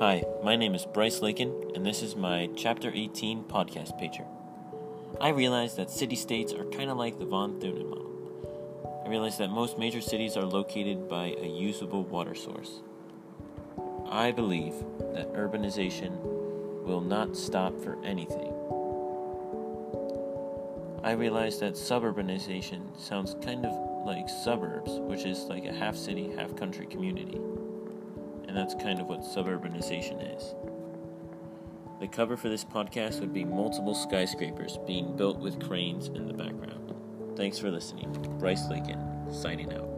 Hi, my name is Bryce Lakin, and this is my Chapter 18 podcast pager. I realize that city states are kind of like the von Thunen model. I realize that most major cities are located by a usable water source. I believe that urbanization will not stop for anything. I realize that suburbanization sounds kind of like suburbs, which is like a half city, half country community. And that's kind of what suburbanization is. The cover for this podcast would be multiple skyscrapers being built with cranes in the background. Thanks for listening. Bryce Lakin, signing out.